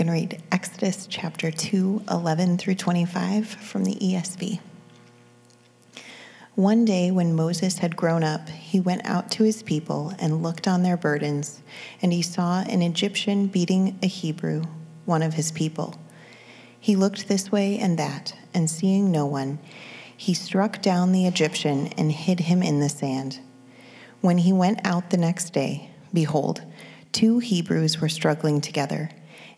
going to read Exodus chapter 2, 11 through 25 from the ESV. One day, when Moses had grown up, he went out to his people and looked on their burdens, and he saw an Egyptian beating a Hebrew, one of his people. He looked this way and that, and seeing no one, he struck down the Egyptian and hid him in the sand. When he went out the next day, behold, two Hebrews were struggling together.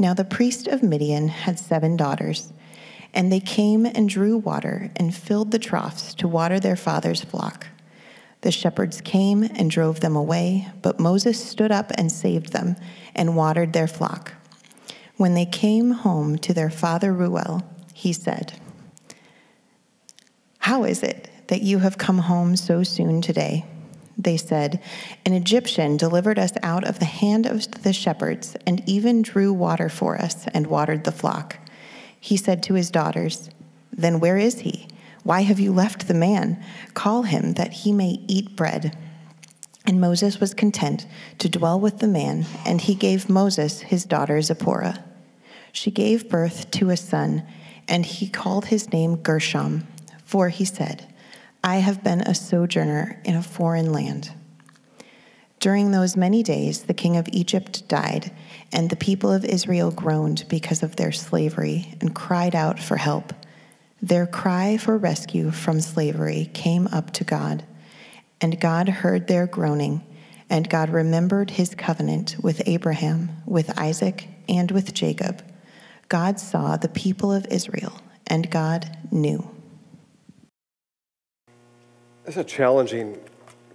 Now the priest of Midian had seven daughters, and they came and drew water and filled the troughs to water their father's flock. The shepherds came and drove them away, but Moses stood up and saved them and watered their flock. When they came home to their father Reuel, he said, How is it that you have come home so soon today? They said, An Egyptian delivered us out of the hand of the shepherds and even drew water for us and watered the flock. He said to his daughters, Then where is he? Why have you left the man? Call him that he may eat bread. And Moses was content to dwell with the man, and he gave Moses his daughter Zipporah. She gave birth to a son, and he called his name Gershom, for he said, I have been a sojourner in a foreign land. During those many days, the king of Egypt died, and the people of Israel groaned because of their slavery and cried out for help. Their cry for rescue from slavery came up to God, and God heard their groaning, and God remembered his covenant with Abraham, with Isaac, and with Jacob. God saw the people of Israel, and God knew. It's a challenging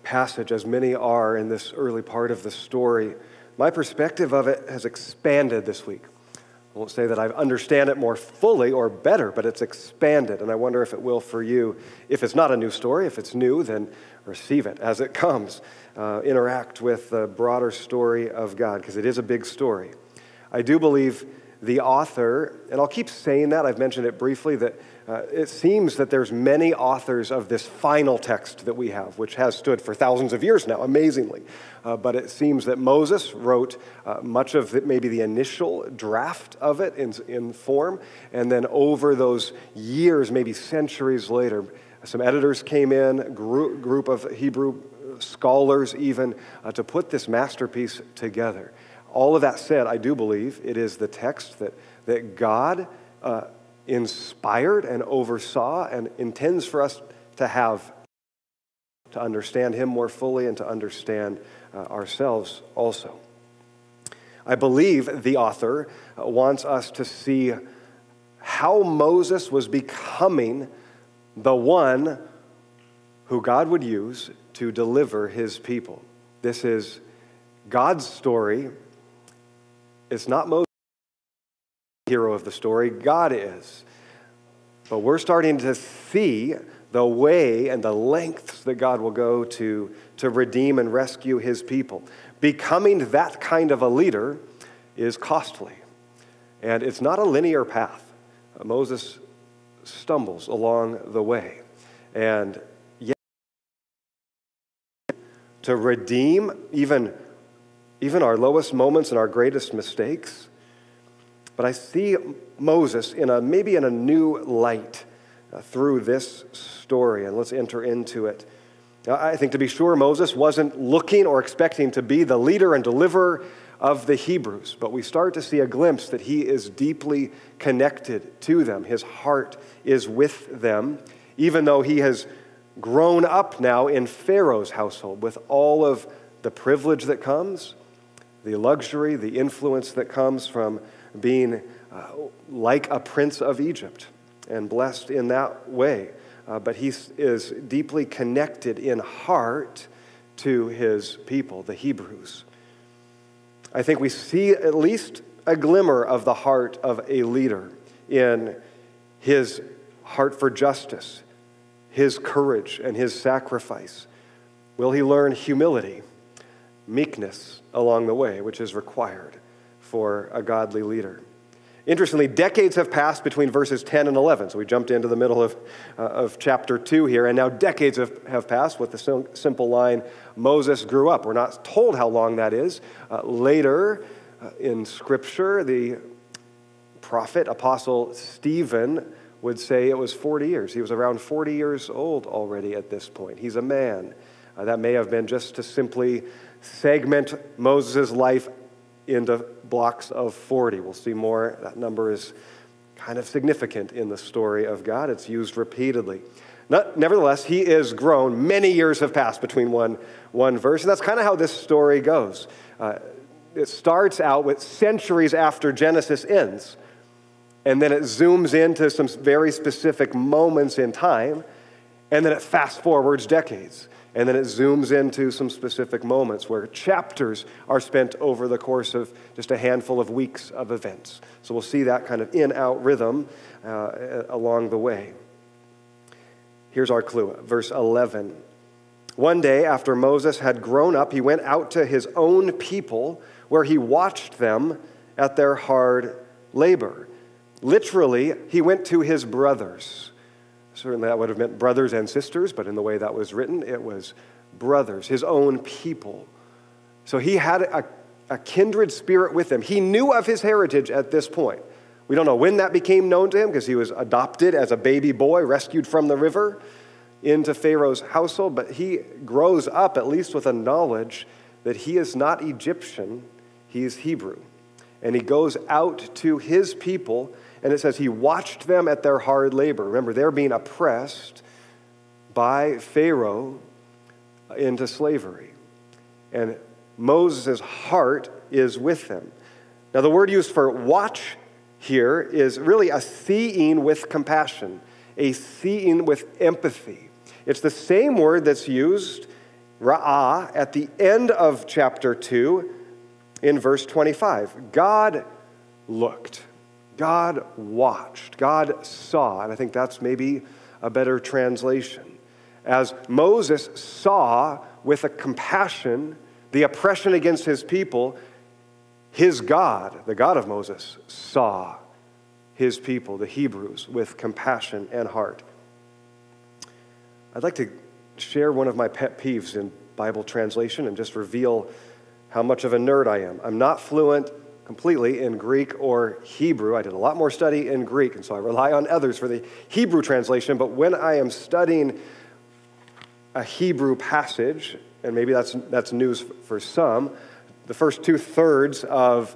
passage, as many are in this early part of the story. My perspective of it has expanded this week. I won't say that I understand it more fully or better, but it's expanded, and I wonder if it will for you. If it's not a new story, if it's new, then receive it as it comes. Uh, interact with the broader story of God, because it is a big story. I do believe the author, and I'll keep saying that, I've mentioned it briefly, that uh, it seems that there's many authors of this final text that we have, which has stood for thousands of years now, amazingly. Uh, but it seems that Moses wrote uh, much of maybe the initial draft of it in, in form, and then over those years, maybe centuries later, some editors came in, group, group of Hebrew scholars even, uh, to put this masterpiece together. All of that said, I do believe it is the text that, that God uh, inspired and oversaw and intends for us to have to understand Him more fully and to understand uh, ourselves also. I believe the author uh, wants us to see how Moses was becoming the one who God would use to deliver his people. This is God's story. It's not Moses hero of the story, God is. But we're starting to see the way and the lengths that God will go to to redeem and rescue his people. Becoming that kind of a leader is costly, and it's not a linear path. Moses stumbles along the way. And yet, to redeem even, even our lowest moments and our greatest mistakes, but I see Moses in a maybe in a new light uh, through this story, and let's enter into it. Now, I think to be sure, Moses wasn't looking or expecting to be the leader and deliverer of the Hebrews, but we start to see a glimpse that he is deeply connected to them. His heart is with them, even though he has grown up now in Pharaoh's household with all of the privilege that comes, the luxury, the influence that comes from being uh, like a prince of Egypt and blessed in that way. Uh, but he is deeply connected in heart to his people, the Hebrews. I think we see at least a glimmer of the heart of a leader in his heart for justice, his courage, and his sacrifice? Will he learn humility, meekness along the way, which is required for a godly leader? Interestingly, decades have passed between verses 10 and 11. So we jumped into the middle of, uh, of chapter 2 here, and now decades have, have passed with the simple line Moses grew up. We're not told how long that is. Uh, later uh, in Scripture, the prophet, apostle Stephen, would say it was 40 years. He was around 40 years old already at this point. He's a man. Uh, that may have been just to simply segment Moses' life into blocks of 40. We'll see more. That number is kind of significant in the story of God. It's used repeatedly. Not, nevertheless, he is grown. Many years have passed between one, one verse, and that's kind of how this story goes. Uh, it starts out with centuries after Genesis ends, and then it zooms into some very specific moments in time, and then it fast forwards decades. And then it zooms into some specific moments where chapters are spent over the course of just a handful of weeks of events. So we'll see that kind of in out rhythm uh, along the way. Here's our clue, verse 11. One day, after Moses had grown up, he went out to his own people where he watched them at their hard labor. Literally, he went to his brothers. Certainly, that would have meant brothers and sisters, but in the way that was written, it was brothers, his own people. So he had a, a kindred spirit with them. He knew of his heritage at this point. We don't know when that became known to him because he was adopted as a baby boy, rescued from the river into Pharaoh's household, but he grows up at least with a knowledge that he is not Egyptian, he is Hebrew. And he goes out to his people and it says he watched them at their hard labor. Remember, they're being oppressed by Pharaoh into slavery. And Moses' heart is with them. Now, the word used for watch here is really a seeing with compassion, a seeing with empathy. It's the same word that's used, ra'ah, at the end of chapter 2 in verse 25. God looked. God watched, God saw, and I think that's maybe a better translation. As Moses saw with a compassion the oppression against his people, his God, the God of Moses, saw his people, the Hebrews, with compassion and heart. I'd like to share one of my pet peeves in Bible translation and just reveal how much of a nerd I am. I'm not fluent completely in Greek or Hebrew. I did a lot more study in Greek, and so I rely on others for the Hebrew translation. But when I am studying a Hebrew passage, and maybe that's, that's news for some, the first two thirds of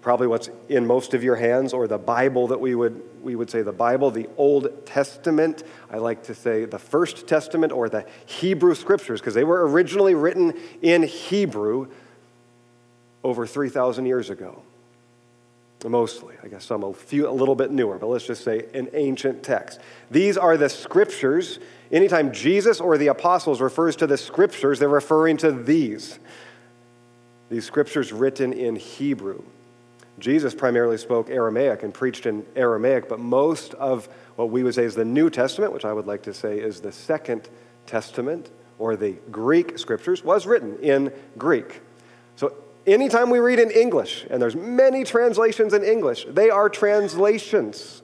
probably what's in most of your hands, or the Bible that we would, we would say the Bible, the Old Testament. I like to say the First Testament or the Hebrew Scriptures, because they were originally written in Hebrew over 3,000 years ago. Mostly, I guess some a few a little bit newer, but let's just say an ancient text. These are the scriptures. Anytime Jesus or the apostles refers to the scriptures, they're referring to these. These scriptures written in Hebrew. Jesus primarily spoke Aramaic and preached in Aramaic, but most of what we would say is the New Testament, which I would like to say is the Second Testament or the Greek scriptures, was written in Greek. Anytime we read in English, and there's many translations in English, they are translations.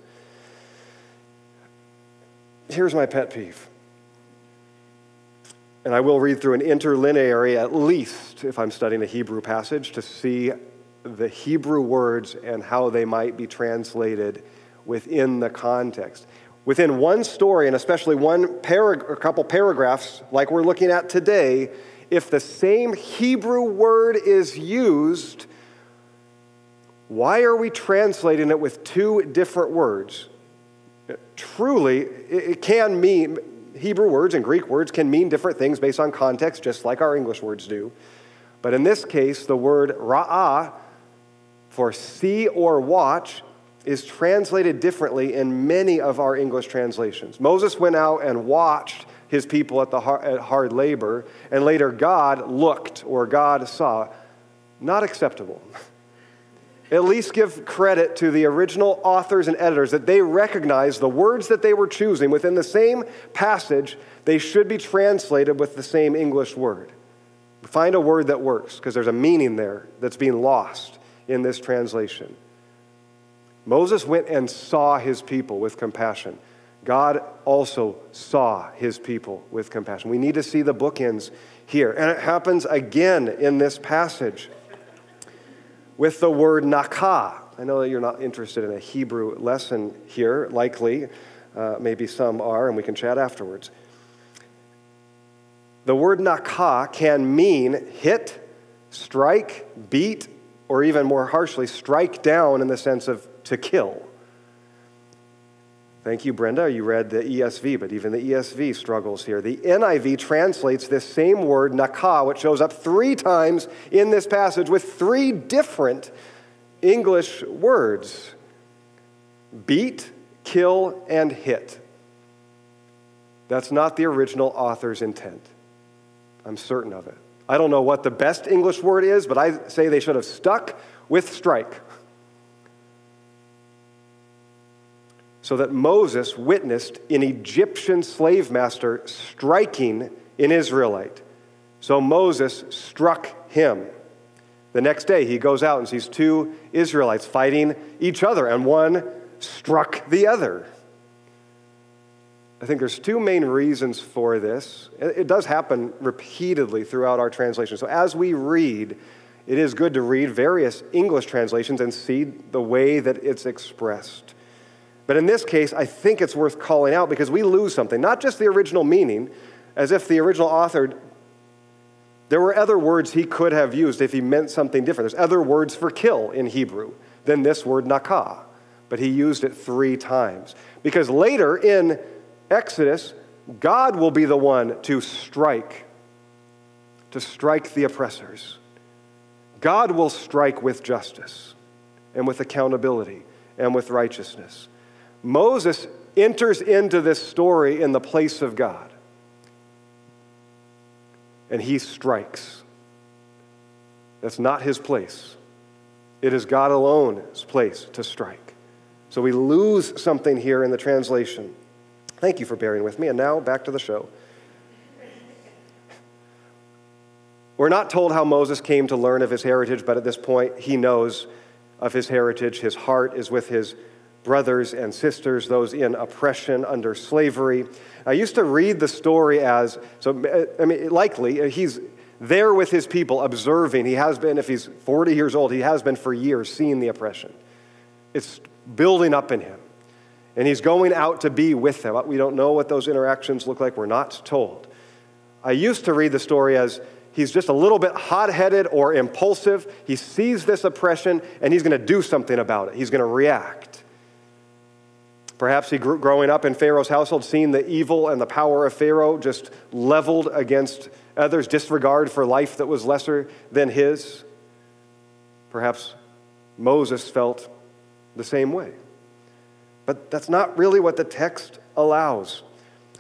Here's my pet peeve. And I will read through an interlineary at least if I'm studying a Hebrew passage to see the Hebrew words and how they might be translated within the context. Within one story, and especially one parag- a couple paragraphs like we're looking at today, if the same Hebrew word is used, why are we translating it with two different words? Truly, it can mean, Hebrew words and Greek words can mean different things based on context, just like our English words do. But in this case, the word ra'ah for see or watch is translated differently in many of our English translations. Moses went out and watched his people at, the hard, at hard labor, and later God looked or God saw. Not acceptable. at least give credit to the original authors and editors that they recognize the words that they were choosing within the same passage, they should be translated with the same English word. Find a word that works because there's a meaning there that's being lost in this translation. Moses went and saw his people with compassion. God also saw his people with compassion. We need to see the bookends here. And it happens again in this passage with the word nakah. I know that you're not interested in a Hebrew lesson here, likely. Uh, maybe some are, and we can chat afterwards. The word nakah can mean hit, strike, beat, or even more harshly, strike down in the sense of to kill. Thank you, Brenda. You read the ESV, but even the ESV struggles here. The NIV translates this same word, nakah, which shows up three times in this passage with three different English words beat, kill, and hit. That's not the original author's intent. I'm certain of it. I don't know what the best English word is, but I say they should have stuck with strike. So that Moses witnessed an Egyptian slave master striking an Israelite. So Moses struck him. The next day, he goes out and sees two Israelites fighting each other, and one struck the other. I think there's two main reasons for this. It does happen repeatedly throughout our translation. So as we read, it is good to read various English translations and see the way that it's expressed. But in this case, I think it's worth calling out because we lose something, not just the original meaning, as if the original author, there were other words he could have used if he meant something different. There's other words for kill in Hebrew than this word nakah, but he used it three times. Because later in Exodus, God will be the one to strike, to strike the oppressors. God will strike with justice and with accountability and with righteousness. Moses enters into this story in the place of God. And he strikes. That's not his place. It is God alone's place to strike. So we lose something here in the translation. Thank you for bearing with me. And now back to the show. We're not told how Moses came to learn of his heritage, but at this point, he knows of his heritage. His heart is with his brothers and sisters, those in oppression under slavery. I used to read the story as so, I mean, likely he's there with his people observing. He has been, if he's 40 years old, he has been for years seeing the oppression. It's building up in him. And he's going out to be with them. We don't know what those interactions look like, we're not told. I used to read the story as he's just a little bit hot headed or impulsive. He sees this oppression and he's going to do something about it, he's going to react. Perhaps he grew growing up in Pharaoh's household, seeing the evil and the power of Pharaoh just leveled against others, disregard for life that was lesser than his. Perhaps Moses felt the same way. But that's not really what the text allows.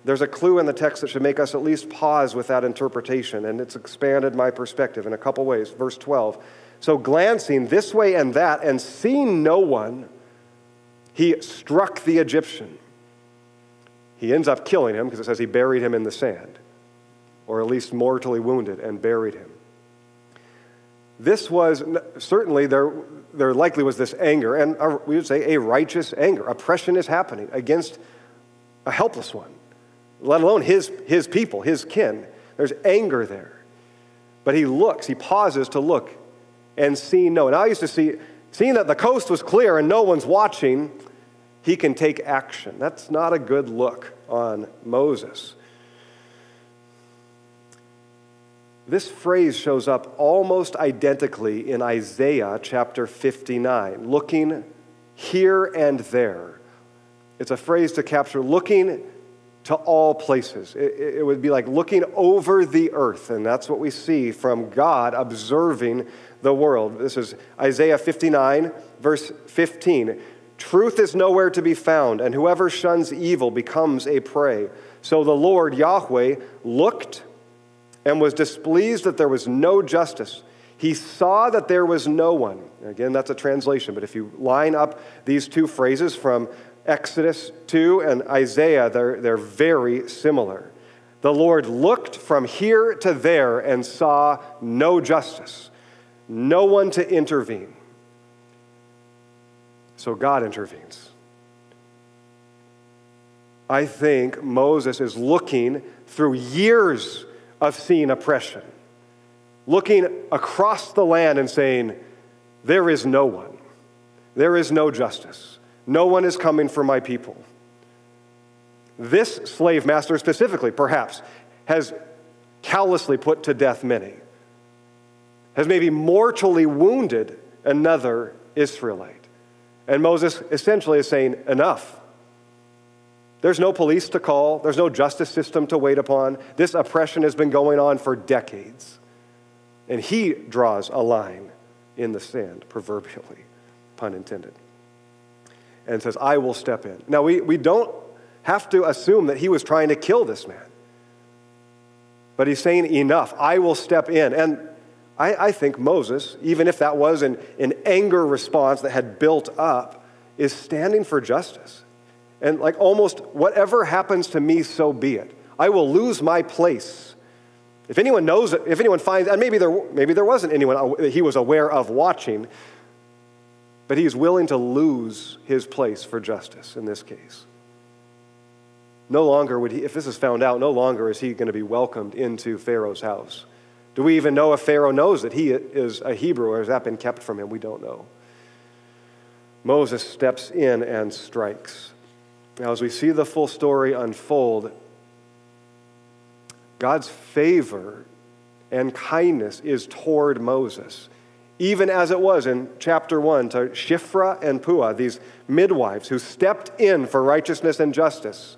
There's a clue in the text that should make us at least pause with that interpretation, and it's expanded my perspective in a couple ways. Verse 12. So, glancing this way and that, and seeing no one, he struck the Egyptian. He ends up killing him because it says he buried him in the sand, or at least mortally wounded and buried him. This was certainly there, there likely was this anger, and a, we would say a righteous anger. Oppression is happening against a helpless one, let alone his, his people, his kin. There's anger there. But he looks, he pauses to look and see no. And I used to see Seeing that the coast was clear and no one's watching, he can take action. That's not a good look on Moses. This phrase shows up almost identically in Isaiah chapter 59, looking here and there. It's a phrase to capture looking to all places. It, it, would be like looking over the earth, and that's what we see from God observing the world. This is Isaiah 59, verse 15. Truth is nowhere to be found, and whoever shuns evil becomes a prey. So the Lord Yahweh looked and was displeased that there was no justice. He saw that there was no one. Again, that's a translation, but if you line up these two phrases from Exodus 2 and Isaiah, they're, they're very similar. The Lord looked from here to there and saw no justice, no one to intervene. So God intervenes. I think Moses is looking through years of seeing oppression, looking across the land and saying, There is no one, there is no justice, no one is coming for my people. This slave master, specifically, perhaps, has callously put to death many, has maybe mortally wounded another Israelite. And Moses essentially is saying, Enough. There's no police to call, there's no justice system to wait upon. This oppression has been going on for decades. And he draws a line in the sand, proverbially, pun intended, and says, I will step in. Now, we, we don't have to assume that he was trying to kill this man. But he's saying, Enough, I will step in. And I, I think Moses, even if that was an, an anger response that had built up, is standing for justice. And like almost whatever happens to me, so be it. I will lose my place. If anyone knows if anyone finds, and maybe there, maybe there wasn't anyone that he was aware of watching, but he is willing to lose his place for justice in this case. No longer would he, if this is found out, no longer is he going to be welcomed into Pharaoh's house. Do we even know if Pharaoh knows that he is a Hebrew or has that been kept from him? We don't know. Moses steps in and strikes. Now, as we see the full story unfold, God's favor and kindness is toward Moses, even as it was in chapter 1 to Shifra and Puah, these midwives who stepped in for righteousness and justice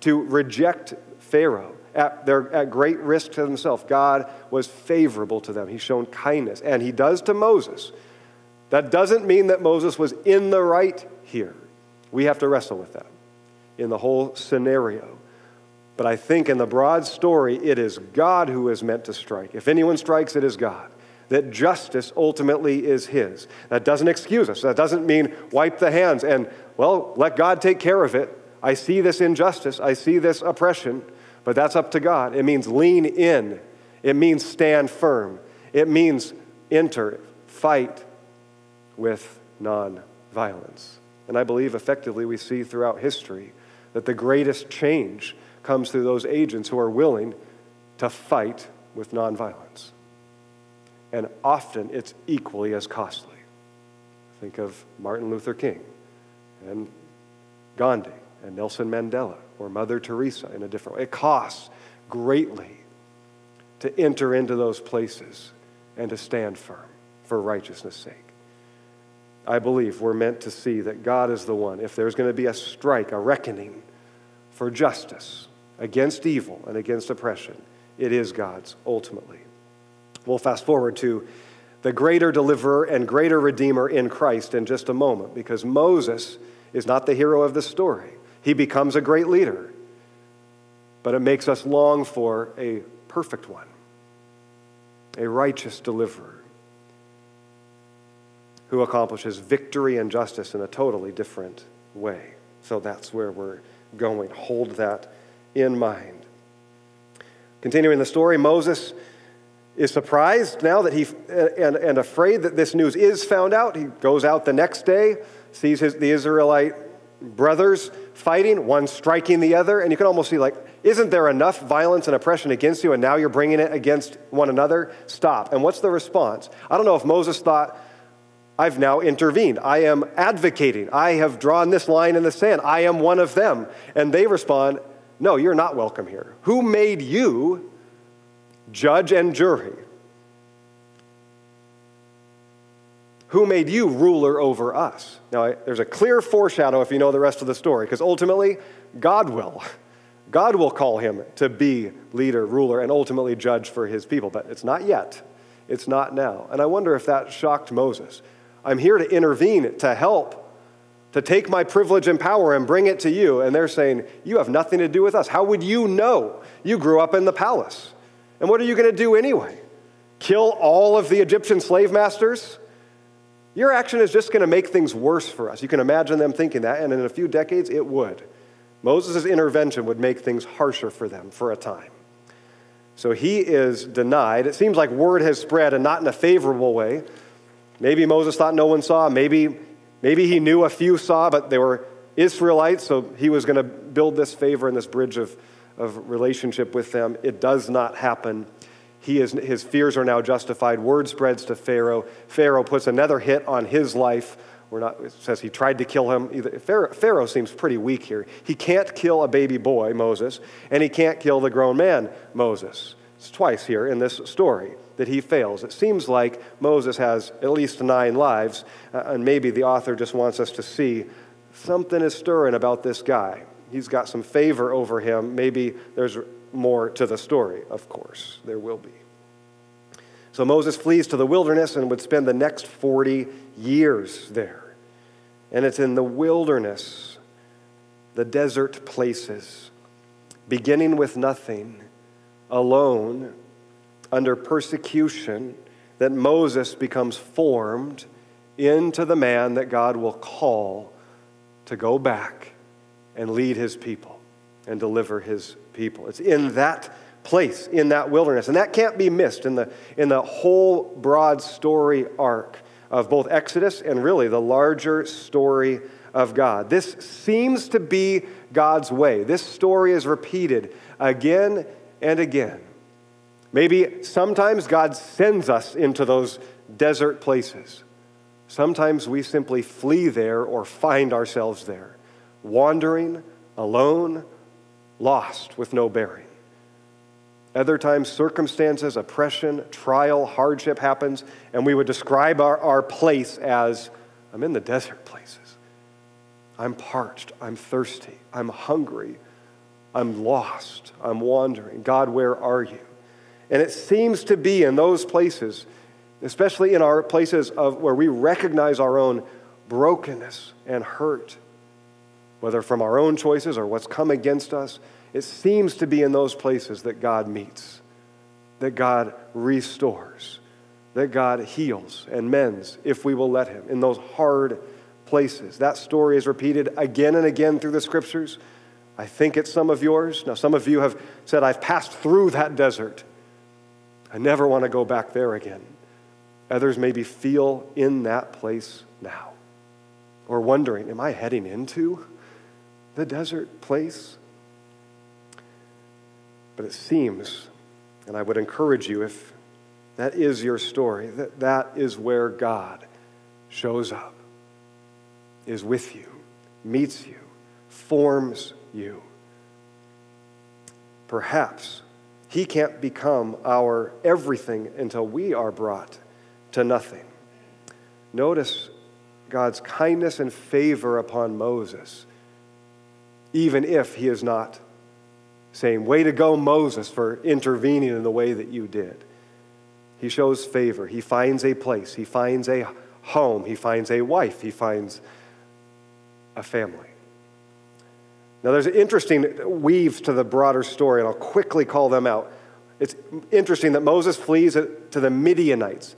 to reject Pharaoh at, their, at great risk to themselves. God was favorable to them. He's shown kindness, and he does to Moses. That doesn't mean that Moses was in the right here. We have to wrestle with that in the whole scenario. But I think in the broad story, it is God who is meant to strike. If anyone strikes, it is God. That justice ultimately is His. That doesn't excuse us. That doesn't mean wipe the hands and, well, let God take care of it. I see this injustice. I see this oppression. But that's up to God. It means lean in, it means stand firm, it means enter, fight with non violence. And I believe effectively we see throughout history that the greatest change comes through those agents who are willing to fight with nonviolence. And often it's equally as costly. Think of Martin Luther King and Gandhi and Nelson Mandela or Mother Teresa in a different way. It costs greatly to enter into those places and to stand firm for righteousness' sake. I believe we're meant to see that God is the one. If there's going to be a strike, a reckoning for justice against evil and against oppression, it is God's ultimately. We'll fast forward to the greater deliverer and greater redeemer in Christ in just a moment because Moses is not the hero of the story he becomes a great leader. But it makes us long for a perfect one, a righteous deliverer who accomplishes victory and justice in a totally different way. So that's where we're going. Hold that in mind. Continuing the story, Moses is surprised now that he and, and afraid that this news is found out. He goes out the next day, sees his, the Israelite brothers fighting, one striking the other, and you can almost see, like, isn't there enough violence and oppression against you, and now you're bringing it against one another? Stop. And what's the response? I don't know if Moses thought, I've now intervened. I am advocating. I have drawn this line in the sand. I am one of them. And they respond, No, you're not welcome here. Who made you judge and jury? Who made you ruler over us? Now, I, there's a clear foreshadow if you know the rest of the story, because ultimately, God will. God will call him to be leader, ruler, and ultimately judge for his people. But it's not yet. It's not now. And I wonder if that shocked Moses. I'm here to intervene, to help, to take my privilege and power and bring it to you. And they're saying, You have nothing to do with us. How would you know? You grew up in the palace. And what are you going to do anyway? kill all of the Egyptian slave masters, your action is just going to make things worse for us. You can imagine them thinking that, and in a few decades, it would. Moses' intervention would make things harsher for them for a time. So he is denied. It seems like word has spread and not in a favorable way. Maybe Moses thought no one saw. Maybe, maybe he knew a few saw, but they were Israelites, so he was going to build this favor and this bridge of, of relationship with them. It does not happen. He is, his fears are now justified. Word spreads to Pharaoh. Pharaoh puts another hit on his life. We're not, it says he tried to kill him. Pharaoh, Pharaoh seems pretty weak here. He can't kill a baby boy, Moses, and he can't kill the grown man, Moses. It's twice here in this story that he fails. It seems like Moses has at least nine lives, uh, and maybe the author just wants us to see something is stirring about this guy. He's got some favor over him. Maybe there's more to the story, of course. There will be. So Moses flees to the wilderness and would spend the next 40 years there. And it's in the wilderness, the desert places, beginning with nothing, alone, under persecution, that Moses becomes formed into the man that God will call to go back and lead his people and deliver his people. It's in that place, in that wilderness. And that can't be missed in the, in the whole broad story arc of both Exodus and really the larger story of God. This seems to be God's way. This story is repeated again and again. Maybe sometimes God sends us into those desert places. Sometimes we simply flee there or find ourselves there, wandering, alone, lost, with no bearing. Other times, circumstances, oppression, trial, hardship happens, and we would describe our, our place as I'm in the desert places. I'm parched. I'm thirsty. I'm hungry. I'm lost. I'm wandering. God, where are you? And it seems to be in those places, especially in our places of where we recognize our own brokenness and hurt, whether from our own choices or what's come against us, it seems to be in those places that God meets, that God restores, that God heals and mends if we will let Him in those hard places. That story is repeated again and again through the scriptures. I think it's some of yours. Now, some of you have said, I've passed through that desert. I never want to go back there again. Others maybe feel in that place now or wondering, Am I heading into the desert place? But it seems, and I would encourage you if that is your story, that that is where God shows up, is with you, meets you, forms you. Perhaps he can't become our everything until we are brought to nothing. Notice God's kindness and favor upon Moses, even if he is not saying, Way to go, Moses, for intervening in the way that you did. He shows favor. He finds a place. He finds a home. He finds a wife. He finds a family. Now, there's an interesting weaves to the broader story, and I'll quickly call them out. It's interesting that Moses flees to the Midianites.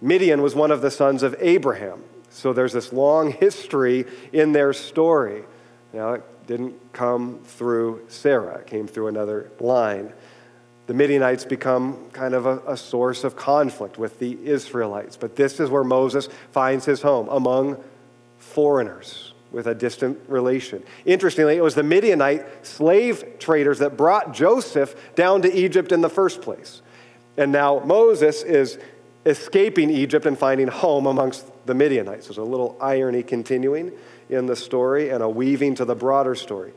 Midian was one of the sons of Abraham. So there's this long history in their story. Now, didn't come through Sarah, it came through another line. The Midianites become kind of a, a, source of conflict with the Israelites. But this is where Moses finds his home among foreigners with a distant relation. Interestingly, it was the Midianite slave traders that brought Joseph down to Egypt in the first place. And now Moses is escaping Egypt and finding home amongst the Midianites. There's a little irony continuing in the story and a weaving to the broader story.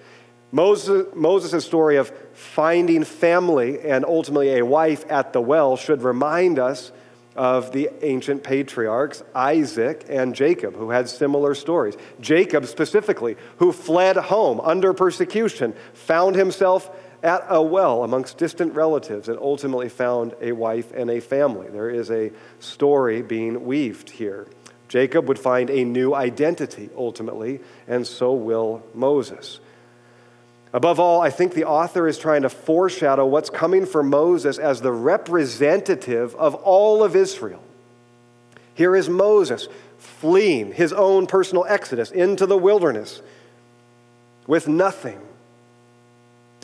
Moses' story of finding family and ultimately a wife at the well should remind us of the ancient patriarchs, Isaac and Jacob, who had similar stories. Jacob, specifically, who fled home under persecution, found himself at a well amongst distant relatives and ultimately found a wife and a family. There is a story being weaved here. Jacob would find a new identity ultimately, and so will Moses. Above all, I think the author is trying to foreshadow what's coming for Moses as the representative of all of Israel. Here is Moses fleeing his own personal exodus into the wilderness with nothing,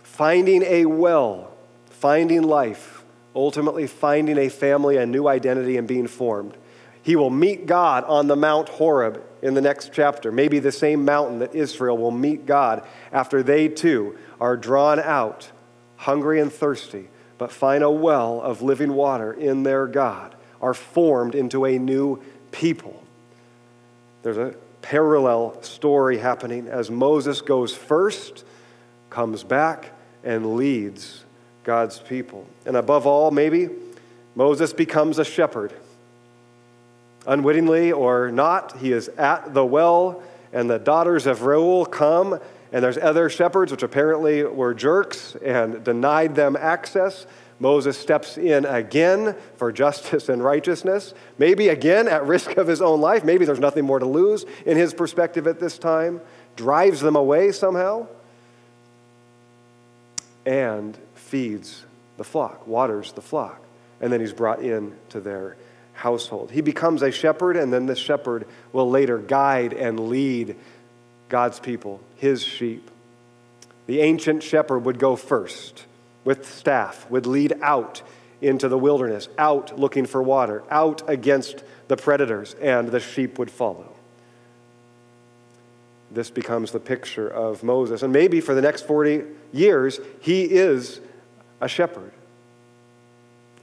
finding a well, finding life, ultimately finding a family, a new identity, and being formed. He will meet God on the Mount Horeb in the next chapter, maybe the same mountain that Israel will meet God after they too are drawn out, hungry and thirsty, but find a well of living water in their God, are formed into a new people. There's a parallel story happening as Moses goes first, comes back, and leads God's people. And above all, maybe, Moses becomes a shepherd unwittingly or not, he is at the well, and the daughters of Reuel come, and there's other shepherds, which apparently were jerks and denied them access. Moses steps in again for justice and righteousness, maybe again at risk of his own life. Maybe there's nothing more to lose in his perspective at this time, drives them away somehow, and feeds the flock, waters the flock. And then he's brought in to their household. He becomes a shepherd, and then the shepherd will later guide and lead God's people, his sheep. The ancient shepherd would go first with staff, would lead out into the wilderness, out looking for water, out against the predators, and the sheep would follow. This becomes the picture of Moses. And maybe for the next 40 years, he is a shepherd.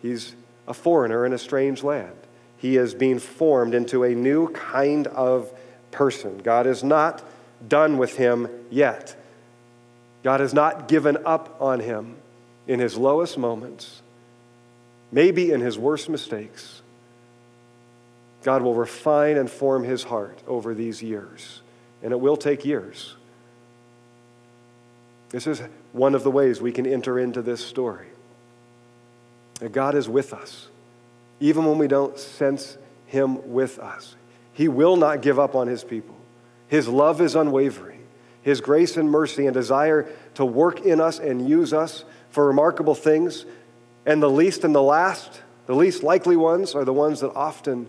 He's a foreigner in a strange land. He is being formed into a new kind of person. God is not done with him yet. God has not given up on him in his lowest moments, maybe in his worst mistakes. God will refine and form his heart over these years, and it will take years. This is one of the ways we can enter into this story. That God is with us even when we don't sense Him with us. He will not give up on His people. His love is unwavering. His grace and mercy and desire to work in us and use us for remarkable things. And the least and the last, the least likely ones, are the ones that often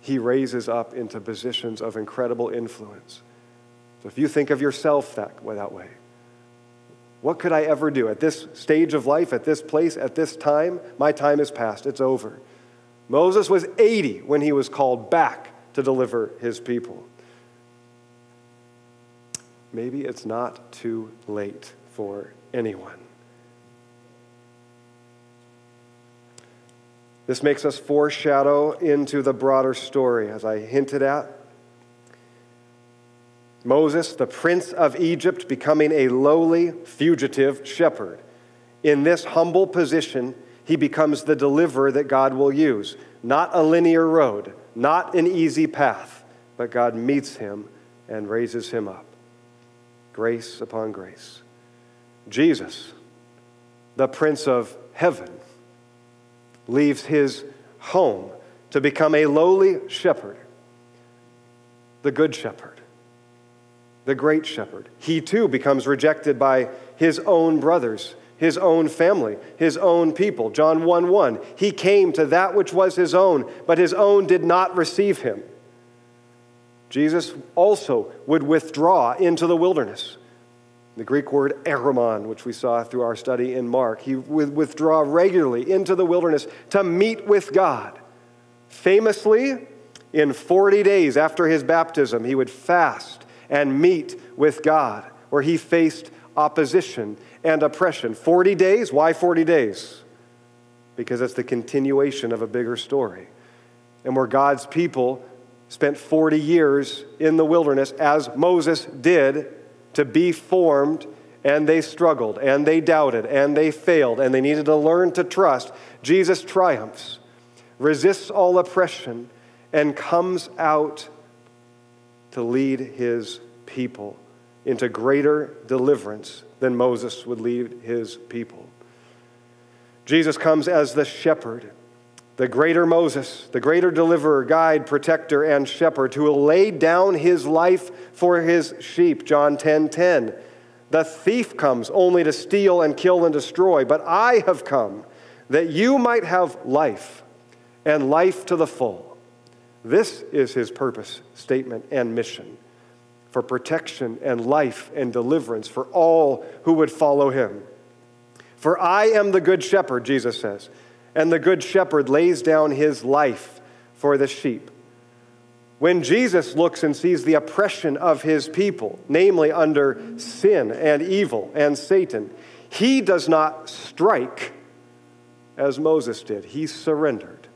He raises up into positions of incredible influence. So if you think of yourself that, that way, what could I ever do at this stage of life, at this place, at this time? My time is past. It's over. Moses was 80 when he was called back to deliver his people. Maybe it's not too late for anyone. This makes us foreshadow into the broader story, as I hinted at. Moses, the prince of Egypt, becoming a lowly fugitive shepherd. In this humble position, he becomes the deliverer that God will use. Not a linear road, not an easy path, but God meets him and raises him up. Grace upon grace. Jesus, the Prince of Heaven, leaves his home to become a lowly shepherd, the Good Shepherd, the Great Shepherd. He too becomes rejected by his own brothers his own family, his own people. John 1 1. He came to that which was his own, but his own did not receive him. Jesus also would withdraw into the wilderness. The Greek word eremon, which we saw through our study in Mark, he would withdraw regularly into the wilderness to meet with God. Famously, in 40 days after his baptism, he would fast and meet with God, where he faced opposition and oppression. 40 days? Why 40 days? Because it's the continuation of a bigger story. And where God's people spent 40 years in the wilderness, as Moses did, to be formed, and they struggled, and they doubted, and they failed, and they needed to learn to trust. Jesus triumphs, resists all oppression, and comes out to lead his people into greater deliverance than Moses would lead his people. Jesus comes as the shepherd, the greater Moses, the greater deliverer, guide, protector, and shepherd who will lay down his life for his sheep. John 10 10. The thief comes only to steal and kill and destroy, but I have come that you might have life and life to the full. This is his purpose, statement, and mission for protection and life and deliverance for all who would follow him. For I am the good shepherd, Jesus says, and the good shepherd lays down his life for the sheep. When Jesus looks and sees the oppression of his people, namely under sin and evil and Satan, he does not strike as Moses did. He surrendered.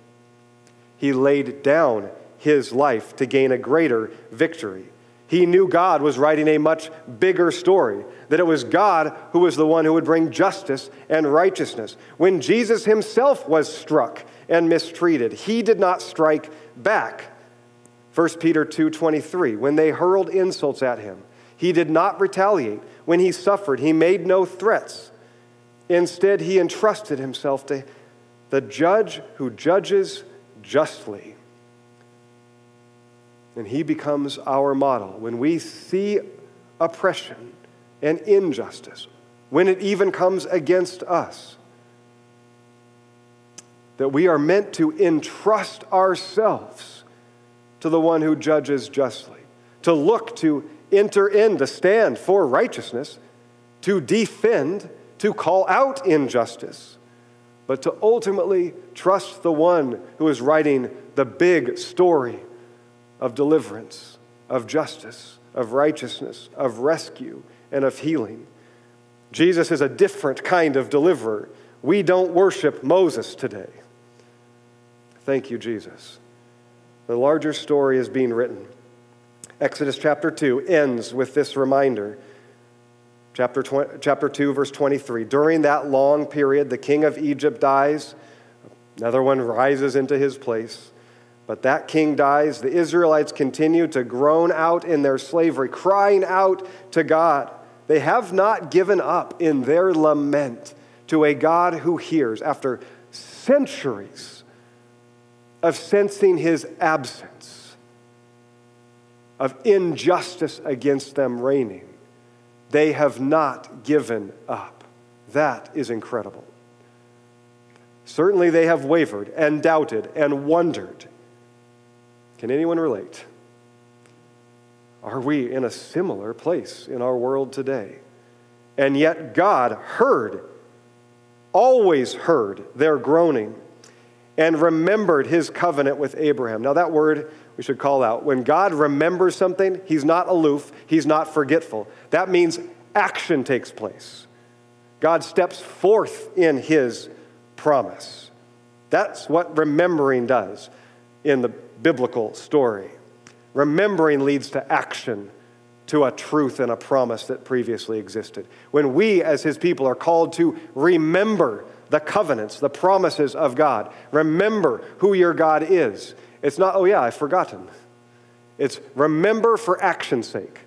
He laid down his life to gain a greater victory. He knew God was writing a much bigger story, that it was God who was the one who would bring justice and righteousness. When Jesus himself was struck and mistreated, he did not strike back. 1 Peter 2:23 when they hurled insults at him he did not retaliate when he suffered he made no threats instead he entrusted himself to the judge who judges justly and he becomes our model. When we see oppression and injustice when it even comes against us that we are meant to entrust ourselves to the one who judges justly, to look to enter in, to stand for righteousness, to defend, to call out injustice, but to ultimately trust the one who is writing the big story of deliverance, of justice, of righteousness, of rescue, and of healing. Jesus is a different kind of deliverer. We don't worship Moses today. Thank you, Jesus. The larger story is being written. Exodus chapter 2 ends with this reminder. Chapter, 20, chapter 2, verse 23. During that long period, the king of Egypt dies, another one rises into his place. But that king dies. The Israelites continue to groan out in their slavery, crying out to God. They have not given up in their lament to a God who hears after centuries of sensing his absence, of injustice against them reigning. They have not given up. That is incredible. Certainly, they have wavered and doubted and wondered. Can anyone relate? Are we in a similar place in our world today? And yet, God heard, always heard their groaning and remembered his covenant with Abraham. Now, that word we should call out. When God remembers something, he's not aloof, he's not forgetful. That means action takes place. God steps forth in his promise. That's what remembering does in the biblical story. Remembering leads to action, to a truth and a promise that previously existed. When we, as his people, are called to remember the covenants, the promises of God. Remember who your God is. It's not, oh yeah, I've forgotten. It's remember for action's sake,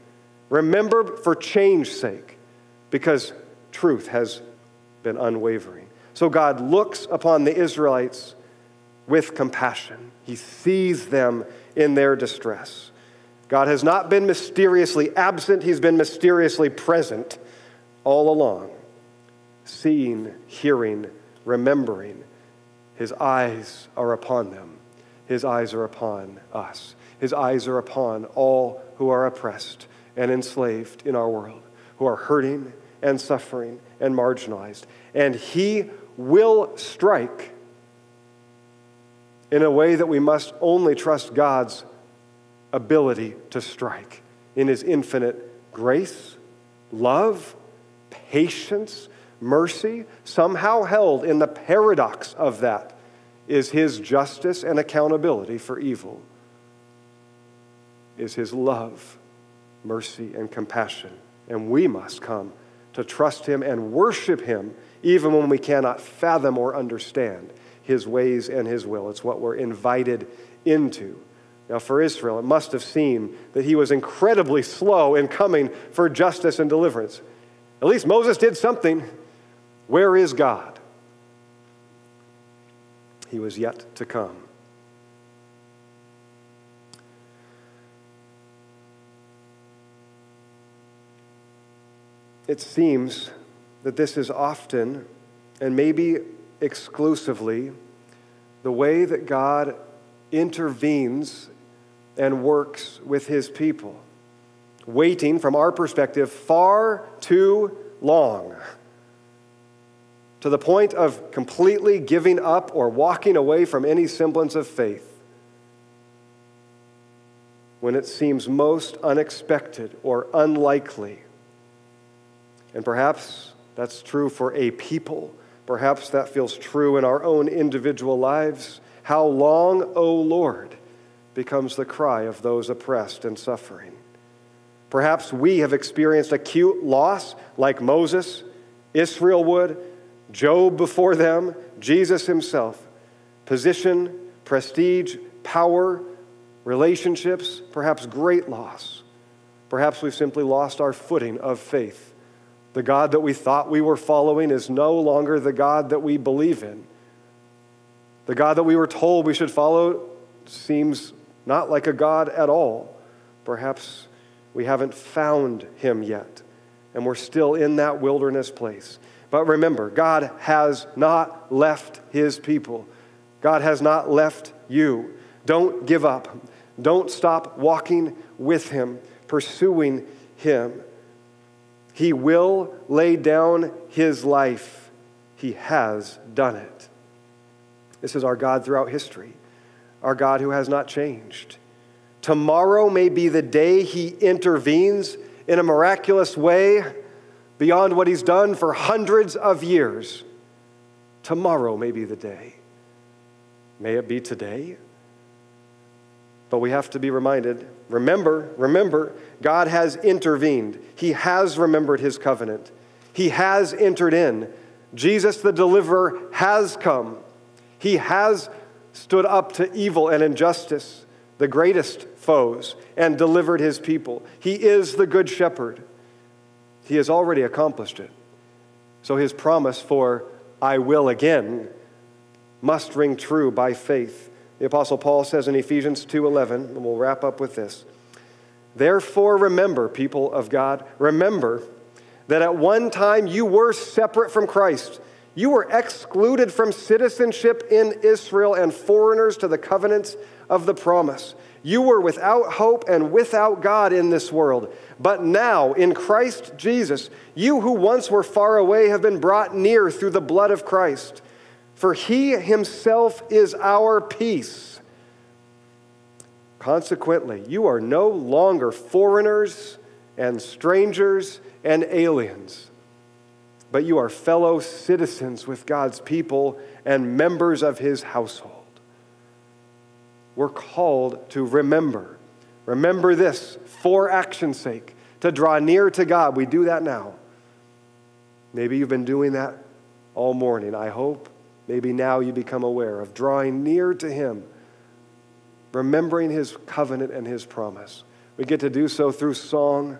remember for change's sake, because truth has been unwavering. So God looks upon the Israelites with compassion, He sees them in their distress. God has not been mysteriously absent, He's been mysteriously present all along seeing, hearing, remembering. His eyes are upon them. His eyes are upon us. His eyes are upon all who are oppressed and enslaved in our world, who are hurting and suffering and marginalized. And He will strike in a way that we must only trust God's ability to strike in His infinite grace, love, patience, mercy, somehow held in the paradox of that, is his justice and accountability for evil, is his love, mercy, and compassion. And we must come to trust him and worship him even when we cannot fathom or understand his ways and his will. It's what we're invited into. Now, for Israel, it must have seemed that he was incredibly slow in coming for justice and deliverance. At least Moses did something. Where is God? He was yet to come. it seems that this is often and maybe exclusively the way that God intervenes and works with his people, waiting from our perspective far too long to the point of completely giving up or walking away from any semblance of faith when it seems most unexpected or unlikely. And perhaps that's true for a people. Perhaps that feels true in our own individual lives. How long, O Lord, becomes the cry of those oppressed and suffering. Perhaps we have experienced acute loss like Moses, Israel would, Job before them, Jesus himself. Position, prestige, power, relationships, perhaps great loss. Perhaps we've simply lost our footing of faith. The God that we thought we were following is no longer the God that we believe in. The God that we were told we should follow seems not like a God at all. Perhaps we haven't found him yet, and we're still in that wilderness place. But remember, God has not left his people. God has not left you. Don't give up. Don't stop walking with Him, pursuing Him. He will lay down His life. He has done it. This is our God throughout history, our God who has not changed. Tomorrow may be the day He intervenes in a miraculous way beyond what He's done for hundreds of years. Tomorrow may be the day. May it be today? But we have to be reminded remember, remember, God has intervened. He has remembered his covenant. He has entered in. Jesus the deliverer has come. He has stood up to evil and injustice, the greatest foes, and delivered his people. He is the good shepherd. He has already accomplished it. So his promise for, I will again, must ring true by faith. The apostle Paul says in Ephesians 2:11, and we'll wrap up with this. Therefore remember, people of God, remember that at one time you were separate from Christ. You were excluded from citizenship in Israel and foreigners to the covenants of the promise. You were without hope and without God in this world. But now, in Christ Jesus, you who once were far away have been brought near through the blood of Christ. For he himself is our peace. Consequently, you are no longer foreigners and strangers and aliens, but you are fellow citizens with God's people and members of his household. We're called to remember. Remember this for action's sake, to draw near to God. We do that now. Maybe you've been doing that all morning, I hope. Maybe now you become aware of drawing near to Him, remembering His covenant and His promise. We get to do so through song,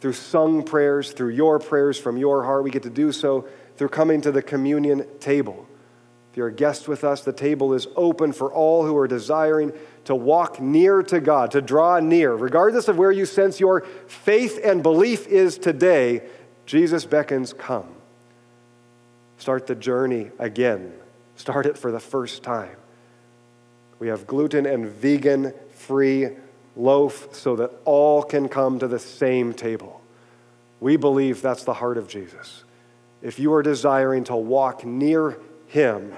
through sung prayers, through your prayers from your heart. We get to do so through coming to the communion table. If you're a guest with us, the table is open for all who are desiring to walk near to God, to draw near. Regardless of where you sense your faith and belief is today, Jesus beckons, Come. Start the journey again. Start it for the first time. We have gluten and vegan free loaf so that all can come to the same table. We believe that's the heart of Jesus. If you are desiring to walk near Him,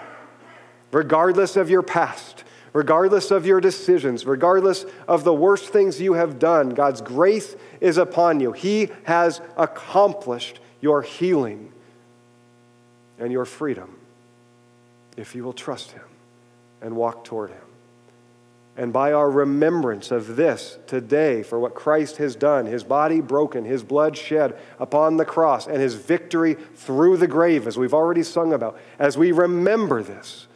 regardless of your past, regardless of your decisions, regardless of the worst things you have done, God's grace is upon you. He has accomplished your healing and your freedom if you will trust Him and walk toward Him. And by our remembrance of this today, for what Christ has done, His body broken, His blood shed upon the cross, and His victory through the grave, as we've already sung about, as we remember this,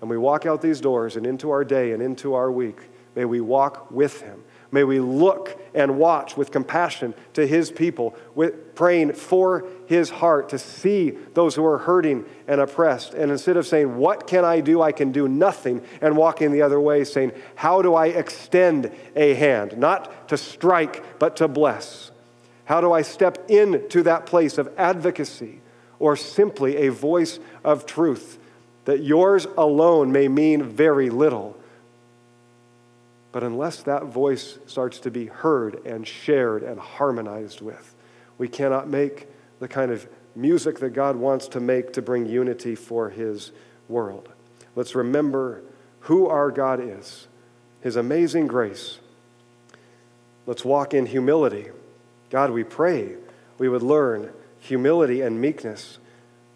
and we walk out these doors and into our day and into our week, may we walk with Him May we look and watch with compassion to his people, with praying for his heart to see those who are hurting and oppressed. And instead of saying, What can I do? I can do nothing, and walking the other way, saying, How do I extend a hand? Not to strike, but to bless. How do I step into that place of advocacy or simply a voice of truth that yours alone may mean very little? But unless that voice starts to be heard and shared and harmonized with, we cannot make the kind of music that God wants to make to bring unity for His world. Let's remember who our God is, His amazing grace. Let's walk in humility. God, we pray we would learn humility and meekness.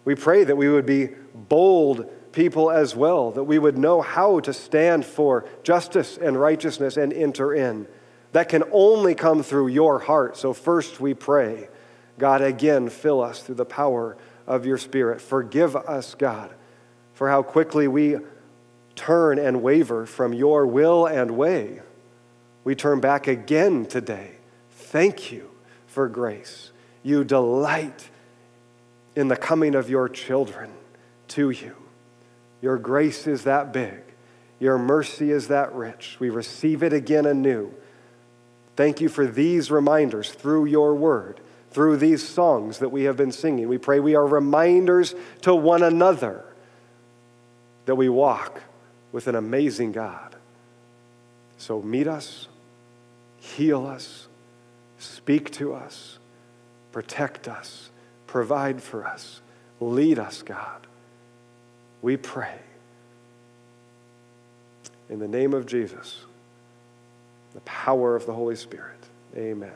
We pray that we would be bold people as well, that we would know how to stand for justice and righteousness and enter in. That can only come through your heart. So, first we pray, God, again, fill us through the power of your Spirit. Forgive us, God, for how quickly we turn and waver from your will and way. We turn back again today. Thank you for grace. You delight in the coming of your children to you. Your grace is that big. Your mercy is that rich. We receive it again anew. Thank you for these reminders through your word, through these songs that we have been singing. We pray we are reminders to one another that we walk with an amazing God. So meet us, heal us, speak to us, protect us, provide for us, lead us, God. We pray. In the name of Jesus, the power of the Holy Spirit. Amen.